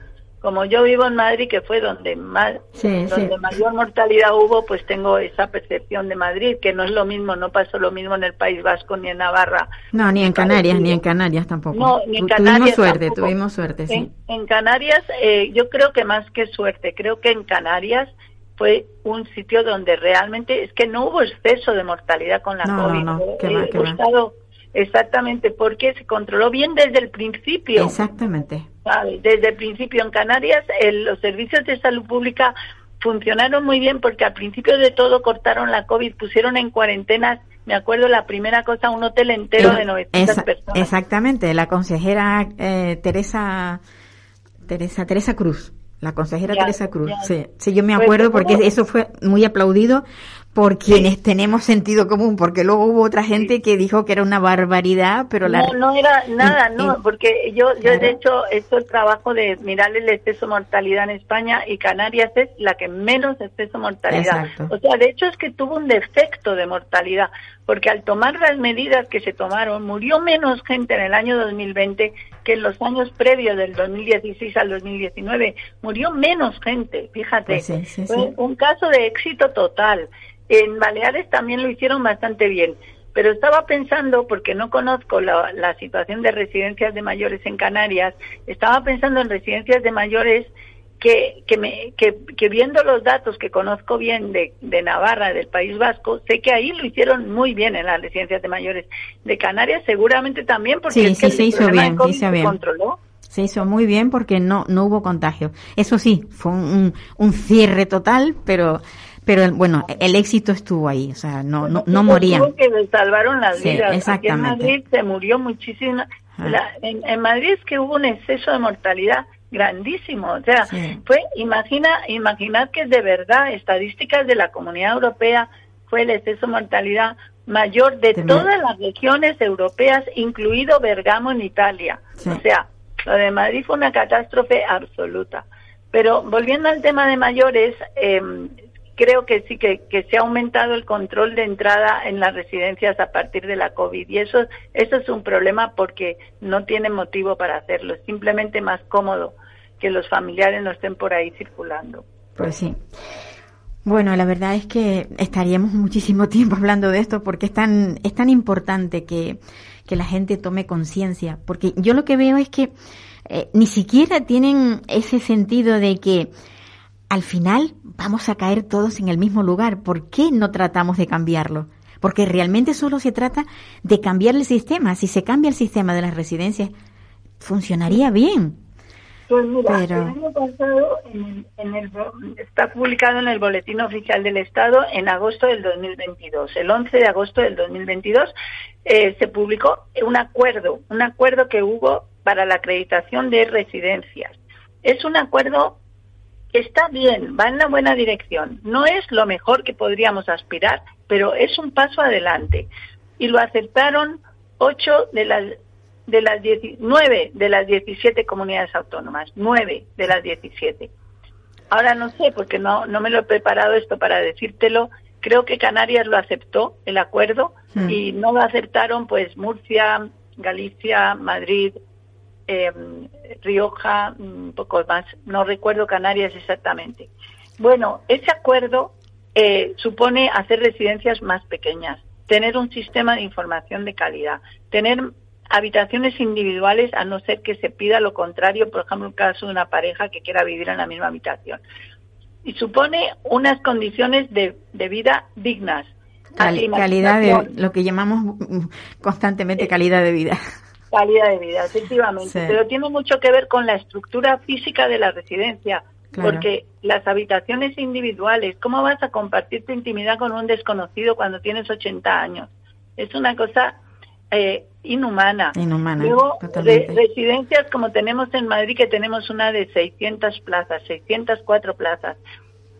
como yo vivo en Madrid, que fue donde más, donde mayor mortalidad hubo, pues tengo esa percepción de Madrid, que no es lo mismo, no pasó lo mismo en el País Vasco ni en Navarra. No, ni en Canarias, ni en Canarias tampoco. No, ni en Canarias tuvimos suerte, tuvimos suerte, sí. En, Canarias, eh, yo creo que más que suerte, creo que en Canarias fue un sitio donde realmente es que no hubo exceso de mortalidad con la COVID. No, no, qué va, qué va. Exactamente, porque se controló bien desde el principio. Exactamente. Desde el principio en Canarias los servicios de salud pública funcionaron muy bien porque al principio de todo cortaron la COVID, pusieron en cuarentenas, me acuerdo la primera cosa, un hotel entero de 900 personas. Exactamente, la consejera eh, Teresa, Teresa, Teresa Cruz. La consejera Teresa Cruz, sí, sí, yo me pues, acuerdo porque eso fue muy aplaudido por quienes tenemos sentido común, porque luego hubo otra gente que dijo que era una barbaridad, pero la... No, no era nada, no, porque yo, yo de hecho, esto el trabajo de mirar el exceso de mortalidad en España y Canarias es la que menos exceso de mortalidad. O sea, de hecho es que tuvo un defecto de mortalidad, porque al tomar las medidas que se tomaron, murió menos gente en el año 2020 que en los años previos del 2016 al 2019. Murió menos gente, fíjate. Pues Fue un caso de éxito total. En Baleares también lo hicieron bastante bien, pero estaba pensando, porque no conozco la, situación de residencias de mayores en Canarias, estaba pensando en residencias de mayores que, que, me, que, viendo los datos que conozco bien de, de, Navarra, del País Vasco, sé que ahí lo hicieron muy bien en las residencias de mayores. De Canarias seguramente también, porque sí, se hizo bien, se bien. controló. Se hizo muy bien porque no, no hubo contagio. Eso sí, fue un, un cierre total, pero pero bueno, el éxito estuvo ahí, o sea, no, no, no morían. que salvaron las vidas. Exactamente. en Madrid se murió muchísima. Ah. en, Madrid es que hubo un exceso de mortalidad grandísimo. O sea, fue, imagina, imaginad que de verdad, estadísticas de la Comunidad Europea, fue el exceso de mortalidad mayor de todas las regiones europeas, incluido Bergamo en Italia. O sea, lo de Madrid fue una catástrofe absoluta. Pero volviendo al tema de mayores, eh, creo que sí que, se ha aumentado el control de entrada en las residencias a partir de la COVID y eso, eso es un problema porque no tiene motivo para hacerlo, es simplemente más cómodo que los familiares no estén por ahí circulando. Pues sí. Bueno, la verdad es que estaríamos muchísimo tiempo hablando de esto porque es tan, es tan importante que, que la gente tome conciencia. Porque yo lo que veo es que eh, ni siquiera tienen ese sentido de que al final vamos a caer todos en el mismo lugar. ¿Por qué no tratamos de cambiarlo? Porque realmente solo se trata de cambiar el sistema. Si se cambia el sistema de las residencias, funcionaría bien. Pues mira, el año pasado en el, está publicado en el Boletín Oficial del Estado en agosto del 2022. El 11 de agosto del 2022 eh, se publicó un acuerdo, un acuerdo que hubo para la acreditación de residencias. Es un acuerdo que está bien, va en la buena dirección. No es lo mejor que podríamos aspirar, pero es un paso adelante. Y lo aceptaron ocho de las de las nueve de las 17 comunidades autónomas, nueve de las 17. Ahora no sé, porque no, no me lo he preparado esto para decírtelo. Creo que Canarias lo aceptó, el acuerdo, hmm. y no lo aceptaron pues Murcia, Galicia, Madrid, eh, Rioja, un poco más. No recuerdo Canarias exactamente. Bueno, ese acuerdo eh, supone hacer residencias más pequeñas, tener un sistema de información de calidad, tener habitaciones individuales a no ser que se pida lo contrario, por ejemplo, en caso de una pareja que quiera vivir en la misma habitación. Y supone unas condiciones de, vida dignas. calidad de lo que llamamos constantemente calidad de vida. Calidad de vida, efectivamente. Pero tiene mucho que ver con la estructura física de la residencia. Porque las habitaciones individuales, ¿cómo vas a compartir tu intimidad con un desconocido cuando tienes 80 años? Es una cosa eh, inhumana. Luego, residencias como tenemos en Madrid, que tenemos una de 600 plazas, 604 plazas.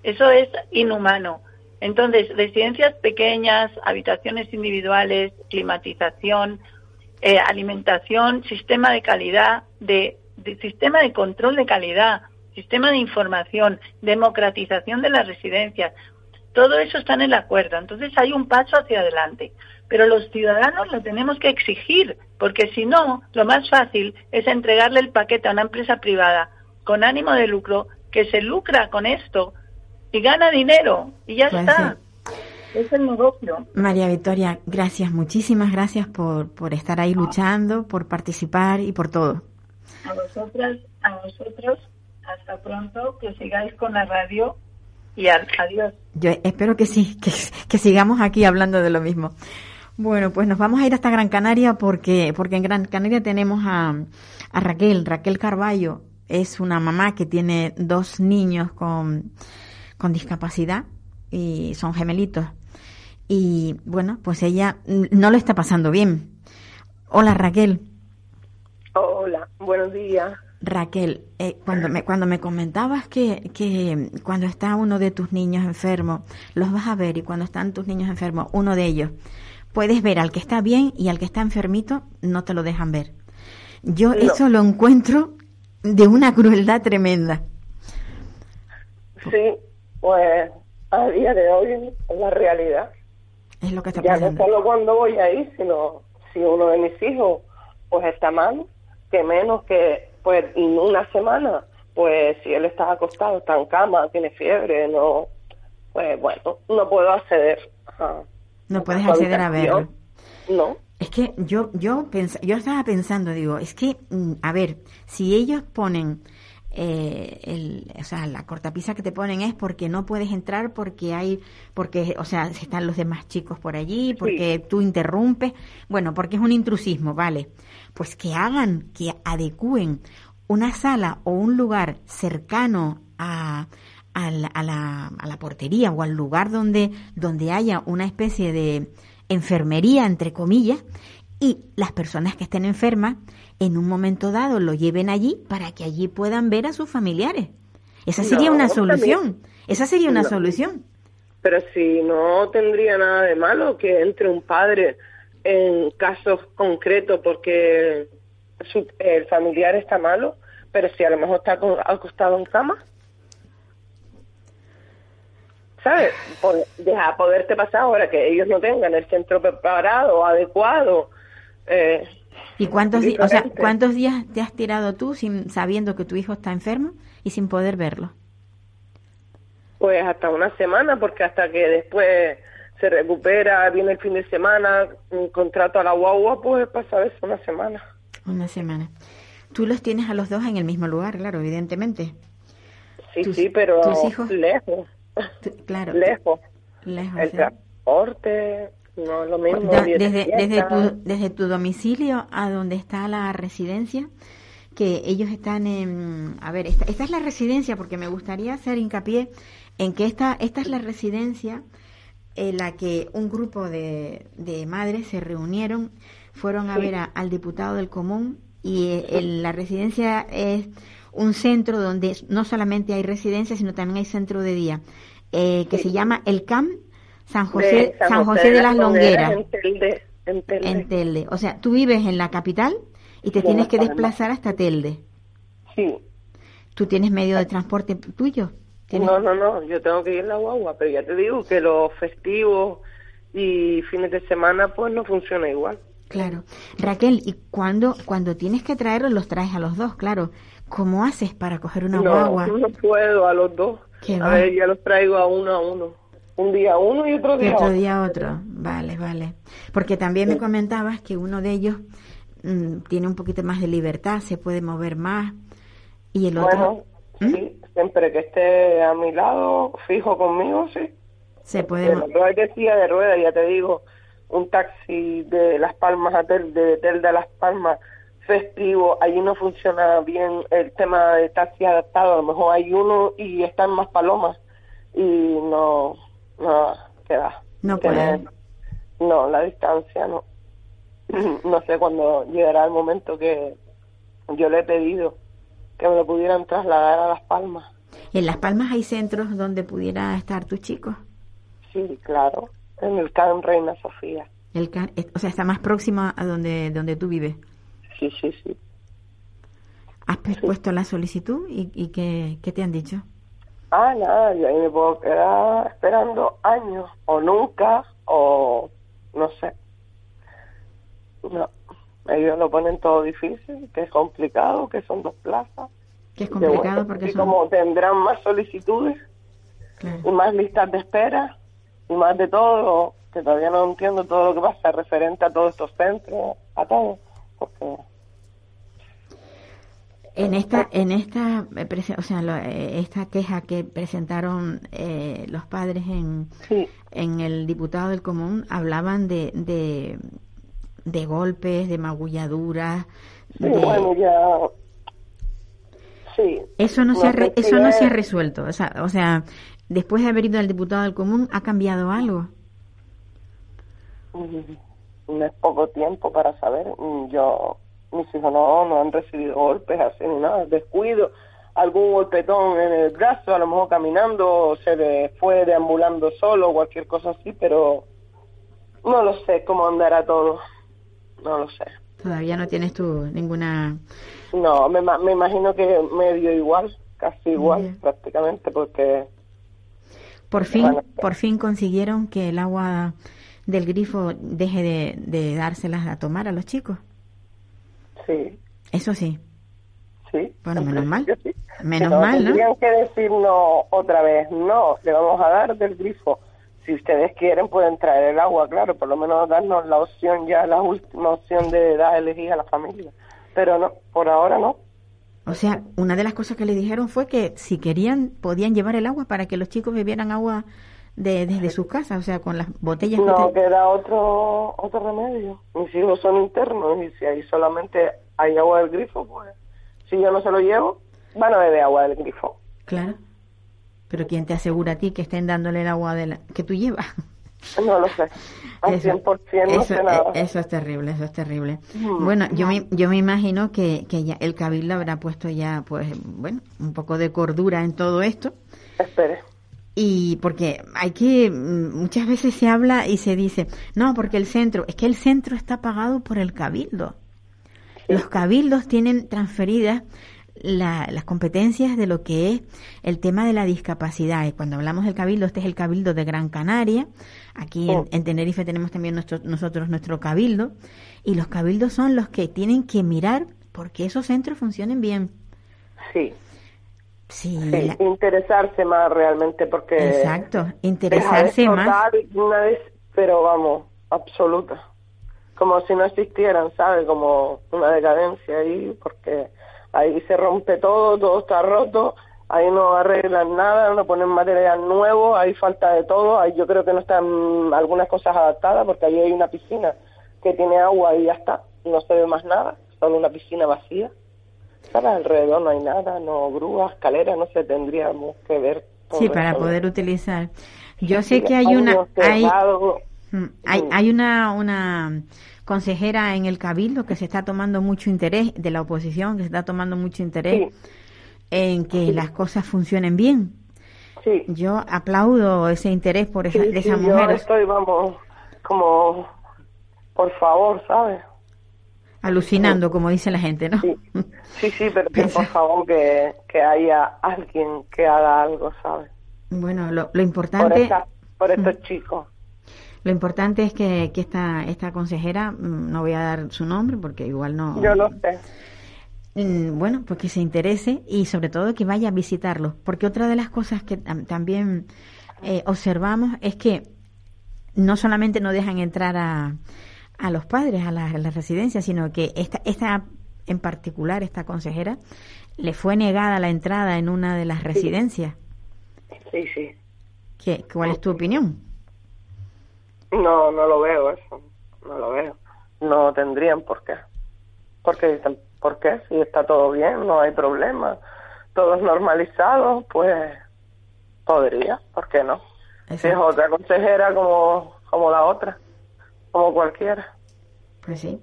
Eso es inhumano. Entonces, residencias pequeñas, habitaciones individuales, climatización, eh, alimentación, sistema de calidad, de, de, sistema de control de calidad, sistema de información, democratización de las residencias. Todo eso está en el acuerdo. Entonces hay un paso hacia adelante pero los ciudadanos lo tenemos que exigir, porque si no, lo más fácil es entregarle el paquete a una empresa privada con ánimo de lucro que se lucra con esto y gana dinero y ya pues está. Es el negocio. María Victoria, gracias, muchísimas gracias por, por estar ahí luchando, por participar y por todo. A vosotras, a vosotros, hasta pronto, que sigáis con la radio y adiós. Yo espero que sí, que, que sigamos aquí hablando de lo mismo. Bueno, pues nos vamos a ir hasta Gran Canaria porque, porque en Gran Canaria tenemos a, a Raquel, Raquel Carballo. Es una mamá que tiene dos niños con, con discapacidad y son gemelitos. Y bueno, pues ella no lo está pasando bien. Hola Raquel. Hola, buenos días. Raquel, eh, cuando me cuando me comentabas que, que cuando está uno de tus niños enfermo, los vas a ver y cuando están tus niños enfermos, uno de ellos puedes ver al que está bien y al que está enfermito no te lo dejan ver. Yo eso lo encuentro de una crueldad tremenda. Sí, pues a día de hoy es la realidad. Es lo que está pasando. Ya no solo cuando voy ahí, sino si uno de mis hijos pues está mal, que menos que pues en una semana, pues si él está acostado, está en cama, tiene fiebre, no, pues bueno, no puedo acceder a no puedes acceder a verlo. No. Es que yo yo yo estaba pensando, digo, es que mm, a ver, si ellos ponen eh, el, o sea, la cortapisa que te ponen es porque no puedes entrar porque hay, porque, o sea, están los demás chicos por allí, porque tú interrumpes, bueno, porque es un intrusismo, vale. Pues que hagan, que adecúen una sala o un lugar cercano a, a la, a la, portería o al lugar donde, donde haya una especie de enfermería, entre comillas, y las personas que estén enfermas en un momento dado lo lleven allí para que allí puedan ver a sus familiares. Esa sería una solución. Esa sería una solución. Pero si no tendría nada de malo que entre un padre en casos concretos porque el familiar está malo, pero si a lo mejor está acostado en cama. ¿sabes? deja poderte pasar ahora que ellos no tengan el centro preparado, adecuado. Eh, ¿Y cuántos, o sea, cuántos días te has tirado tú sin sabiendo que tu hijo está enfermo y sin poder verlo? Pues hasta una semana, porque hasta que después se recupera, viene el fin de semana, un contrato a la guagua, pues pasa eso una semana. Una semana. Tú los tienes a los dos en el mismo lugar, claro, evidentemente. Sí, Tus- sí, pero tus hijos- lejos, claro. lejos. Lejos, El sí. transporte no es lo mismo. Da- desde, desde, tu, desde tu domicilio a donde está la residencia, que ellos están en... A ver, esta, esta es la residencia, porque me gustaría hacer hincapié en que esta, esta es la residencia en la que un grupo de, de madres se reunieron, fueron a Sí. ver a- al diputado del común y eh, el- la residencia es un centro donde no solamente hay residencia, sino también hay centro de día, eh, que se llama el CAM San José, De San José de las Longueras En Telde. En Telde. en Telde. O sea, tú vives en la capital y te De tienes que desplazar hasta Telde. Sí. ¿Tú tienes medio de transporte tuyo? ¿Tienes- No, no, no, yo tengo que ir en la guagua, pero ya te digo que los festivos y fines de semana pues no funciona igual. Claro. Raquel, ¿y cuando, cuando tienes que traerlos, los traes a los dos? Claro. ¿Cómo haces para coger una no, guagua? no puedo a los dos. A va. ver, ya los traigo a uno a uno. Un día uno y otro Y día otro otro. día otro. Vale, vale. Porque también me comentabas que uno de ellos mm, tiene un poquito más de libertad, se puede mover más. Y el otro ¿Mm? sí, siempre que esté a mi lado, fijo conmigo, sí. se puede... Otro es de ruedas, ya te digo, un taxi de Las Palmas a Tel, de Tel de Las Palmas festivo, allí no funciona bien el tema de taxi adaptado, a lo mejor hay uno y están más palomas y no, no, queda. No puede. No, la distancia no. No sé cuándo llegará el momento que yo le he pedido que me lo pudieran trasladar a Las Palmas. En Las Palmas hay centros donde pudiera estar tus chicos. Sí, claro, en el CAN Reina Sofía. El ca- es- o sea, está más próximo a donde, donde tú vives. Sí, sí, sí. ¿Has pues puesto la solicitud y, y qué, qué te han dicho? Ah, nada, yo ahí me puedo quedar esperando años, o nunca, o no sé. No, ellos lo ponen todo difícil, que es complicado, que son dos plazas. Que es complicado bueno, porque y son... como tendrán más solicitudes Claro. y más listas de espera y más de todo, que todavía no entiendo todo lo que pasa referente a todos estos centros, a todo, porque En esta, en esta, eh, o sea, lo- eh, esta queja que presentaron eh, los padres en, sí, en el diputado del común, hablaban de, de, de golpes, de magulladuras, sí, de... bueno, ya, sí. Eso no, se ha, re- si eso no se ha es- resuelto. O sea, o sea, después de haber ido al diputado del común, ¿ha cambiado algo? Mm, No es poco tiempo para saber. Mm, Yo, mis hijos no, no han recibido golpes así ni nada, descuido. Algún golpetón en el brazo, a lo mejor caminando, se le fue deambulando solo, cualquier cosa así, pero no lo sé cómo andará todo. No lo sé. Todavía no tienes tú ninguna... No, me, me imagino que medio igual, casi igual, Bien. prácticamente, porque Por fin, por fin consiguieron que el agua del grifo deje de, de dárselas a tomar a los chicos. Sí, Eso sí. sí. Bueno, en menos mal. sí. Menos Pero mal, ¿no? Tendrían que decirnos otra vez, no, le vamos a dar del grifo. Si ustedes quieren, pueden traer el agua, claro, por lo menos darnos la opción ya, la última opción de dar elegir a la familia. Pero no, por ahora no. O sea, una de las cosas que le dijeron fue que si querían podían llevar el agua para que los chicos bebieran agua de, desde sus casas, o sea, con las botellas que No te- queda otro otro remedio. Mis hijos son internos y si ahí solamente hay agua del grifo, pues si yo no se lo llevo, van a beber agua del grifo. Claro. Pero ¿quién te asegura a ti que estén dándole el agua de la- que tú llevas? No lo sé. Al Eso- 100% no eso, sé nada. eh, eso es terrible, eso es terrible. Mm. Bueno, yo me, yo me imagino que, que ya el cabildo habrá puesto ya, pues, bueno, un poco de cordura en todo esto. Espere. Y porque hay que, mm, muchas veces se habla y se dice, no, porque el centro, es que el centro está pagado por el cabildo. Los cabildos tienen transferidas la- las competencias de lo que es el tema de la discapacidad. Y cuando hablamos del cabildo, este es el cabildo de Gran Canaria. Aquí en, Oh. en Tenerife tenemos también nuestro, nosotros nuestro cabildo. Y los cabildos son los que tienen que mirar porque esos centros funcionen bien. Sí. Sí, la- interesarse más realmente porque... exacto, interesarse más. una vez, pero vamos, absoluta. Como si no existieran, ¿sabes? Como una decadencia ahí, porque ahí se rompe todo, todo está roto, ahí no arreglan nada, no ponen material nuevo, hay falta de todo, ahí yo creo que no están algunas cosas adaptadas, porque ahí hay una piscina que tiene agua y ya está, no se ve más nada, solo una piscina vacía. ¿Sabes? Alrededor no hay nada, no grúas, escaleras, no sé, tendríamos que ver Sí, para eso. poder utilizar. Yo sé que hay una, hay. Mm, Hay, hay una, una consejera en el Cabildo que se está tomando mucho interés, de la oposición, que se está tomando mucho interés en que las cosas funcionen bien. Sí. Yo aplaudo ese interés por esa, de esa yo mujer, estoy, vamos, como, por favor, ¿sabes? Alucinando, como dice la gente, ¿no? Sí, sí, pero que por favor que, que haya alguien que haga algo, ¿sabes? Bueno, lo, lo Por, importante, esta- por estos chicos. lo importante es que, que esta, esta consejera, mm, no voy a dar su nombre porque igual no. Yo no sé. Mm, Bueno, pues que se interese y sobre todo que vaya a visitarlos, porque otra de las cosas que tam- también eh, observamos es que no solamente no dejan entrar a, a los padres a las, a las residencias, sino que esta, esta en particular, esta consejera, le fue negada la entrada en una de las residencias. Sí, sí. ¿Qué, ¿Cuál es tu opinión? No, no lo veo eso. No lo veo. No tendrían por qué. Porque dicen, ¿por qué? Si está todo bien, no hay problema, todo es normalizado, pues podría, ¿por qué no? Si es Exacto. otra consejera como, como la otra, como cualquiera. Pues sí,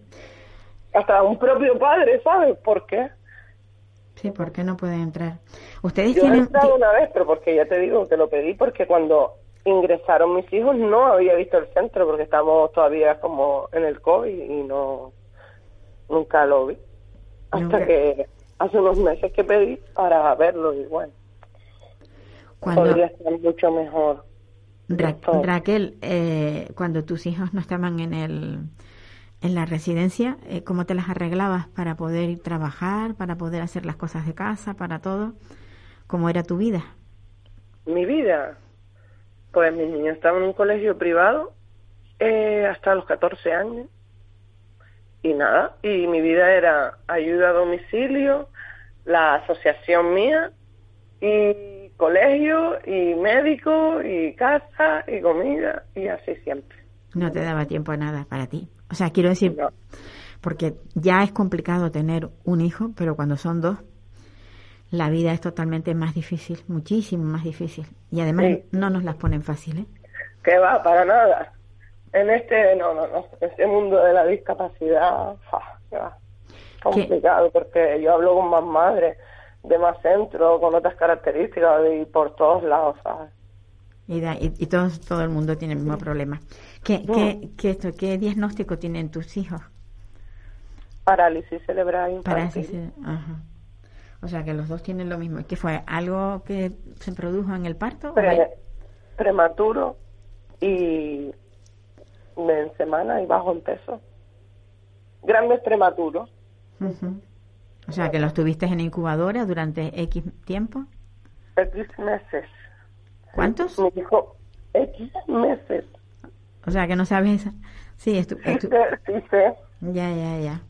Hasta un propio padre, ¿sabes? ¿Por qué? sí, ¿por qué no pueden entrar? Ustedes Yo he tienen... entrado una vez, pero porque ya te digo que lo pedí porque cuando ingresaron mis hijos no había visto el centro porque estamos todavía como en el COVID y no nunca lo vi. Hasta Nunca. que hace unos meses que pedí para verlo y bueno, Cuando, podría estar mucho mejor. Ra-. Raquel, eh, cuando tus hijos no estaban en el en la residencia, eh, ¿cómo te las arreglabas para poder ir trabajar, para poder hacer las cosas de casa, para todo? ¿Cómo era tu vida? Mi vida, pues mi niño estaba en un colegio privado eh, hasta los 14 años y nada, y mi vida era ayuda a domicilio, la asociación mía y colegio y médico y casa y comida y así siempre. No te daba tiempo a nada para ti. O sea, quiero decir, No. porque ya es complicado tener un hijo, pero cuando son dos, la vida es totalmente más difícil, muchísimo más difícil. Y además Sí. no nos las ponen fáciles. Que va, para nada. En este, no, no, no, este mundo de la discapacidad, fa, que va. complicado, porque yo hablo con más madres de más centros, con otras características y por todos lados, ¿sabes? Y, da- y, y todos, todo el mundo tiene el mismo problema. ¿Qué, qué, qué, esto, ¿Qué diagnóstico tienen tus hijos? Parálisis cerebral infantil. Parálisis. Ajá. O sea, que los dos tienen lo mismo. ¿Qué fue? ¿Algo que se produjo en el parto? Pre- prematuro y en semana y bajo en peso. Grandes prematuros. Ujú. O sea, que los tuviste en incubadora durante X tiempo. X meses. ¿Cuántos? Me dijo, X meses. O sea, que no sabes. Sí, Sí estu- sé, sí ya, ya, ya.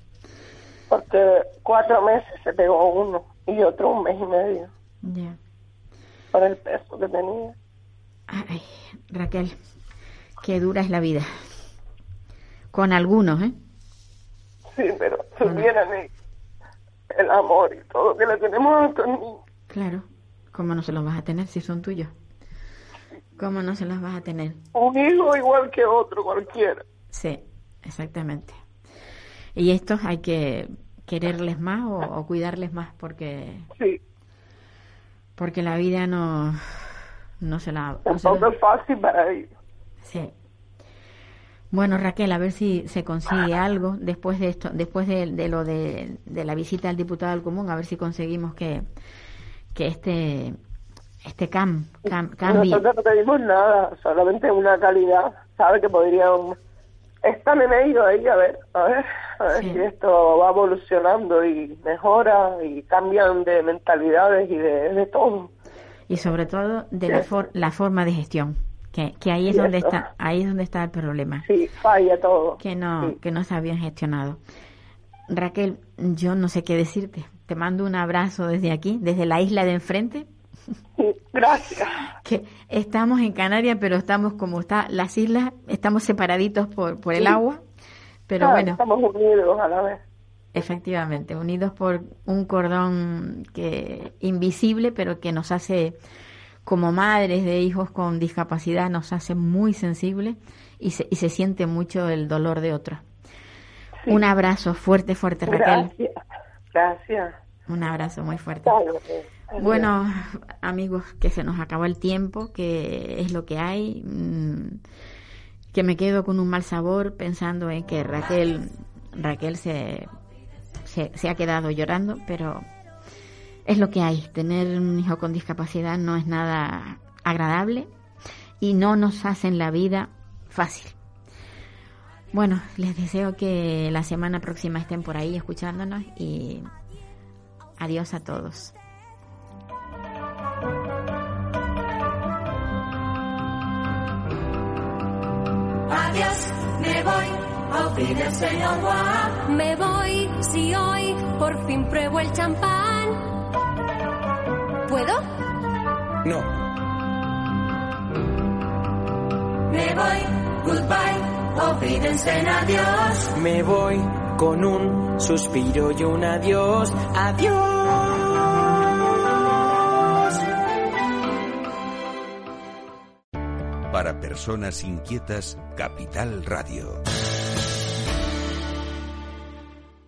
porque cuatro meses se pegó uno y otro un mes y medio Ya. por el peso que tenía. Ay, Raquel, qué dura es la vida. Con algunos, ¿eh? Sí, pero supieran el, el amor y todo que le tenemos a niños. Claro. ¿Cómo no se los vas a tener si son tuyos? ¿Cómo no se los vas a tener? Un hijo igual que otro, cualquiera. Sí, exactamente. Y estos hay que quererles más o, o cuidarles más porque Sí, porque la vida no no se la no se tampoco la- es fácil para ellos. sí. Bueno, Raquel, a ver si se consigue algo después de esto, después de, de lo de, de la visita al diputado del común, a ver si conseguimos que que este este cam, cam- cambie. Nosotros no pedimos nada, solamente una calidad. Sabe que podrían están en ello ahí, a ver, a ver, a ver si esto va evolucionando y mejora y cambian de mentalidades y de, todo. Y sobre todo de la, la forma de gestión, que, que ahí es donde está, ahí es donde está el problema. Sí, falla todo. Que no, que no se habían gestionado. Raquel, yo no sé qué decirte. Te mando un abrazo desde aquí, desde la isla de enfrente. Gracias. Que estamos en Canarias, pero estamos como está las islas, estamos separaditos por, por el agua, pero bueno. Estamos unidos a la vez. Efectivamente, unidos por un cordón que invisible, pero que nos hace, como madres de hijos con discapacidad, nos hace muy sensibles y se, y se siente mucho el dolor de otros. Un abrazo fuerte, fuerte, Raquel. Gracias. Gracias. Un abrazo muy fuerte. Bueno, amigos, que se nos acabó el tiempo, que es lo que hay, mm, que me quedo con un mal sabor pensando en que Raquel, Raquel se, se, ha quedado llorando, pero es lo que hay. Tener un hijo con discapacidad no es nada agradable y no nos hacen la vida fácil. Bueno, les deseo que la semana próxima estén por ahí escuchándonos y adiós a todos. Adiós, me voy, a fin el señor Juan. Me voy, si hoy por fin pruebo el champán. ¿Puedo? No. Me voy, goodbye, olvídense en adiós. Me voy con un suspiro y un adiós. Adiós. Para personas inquietas, Capital Radio.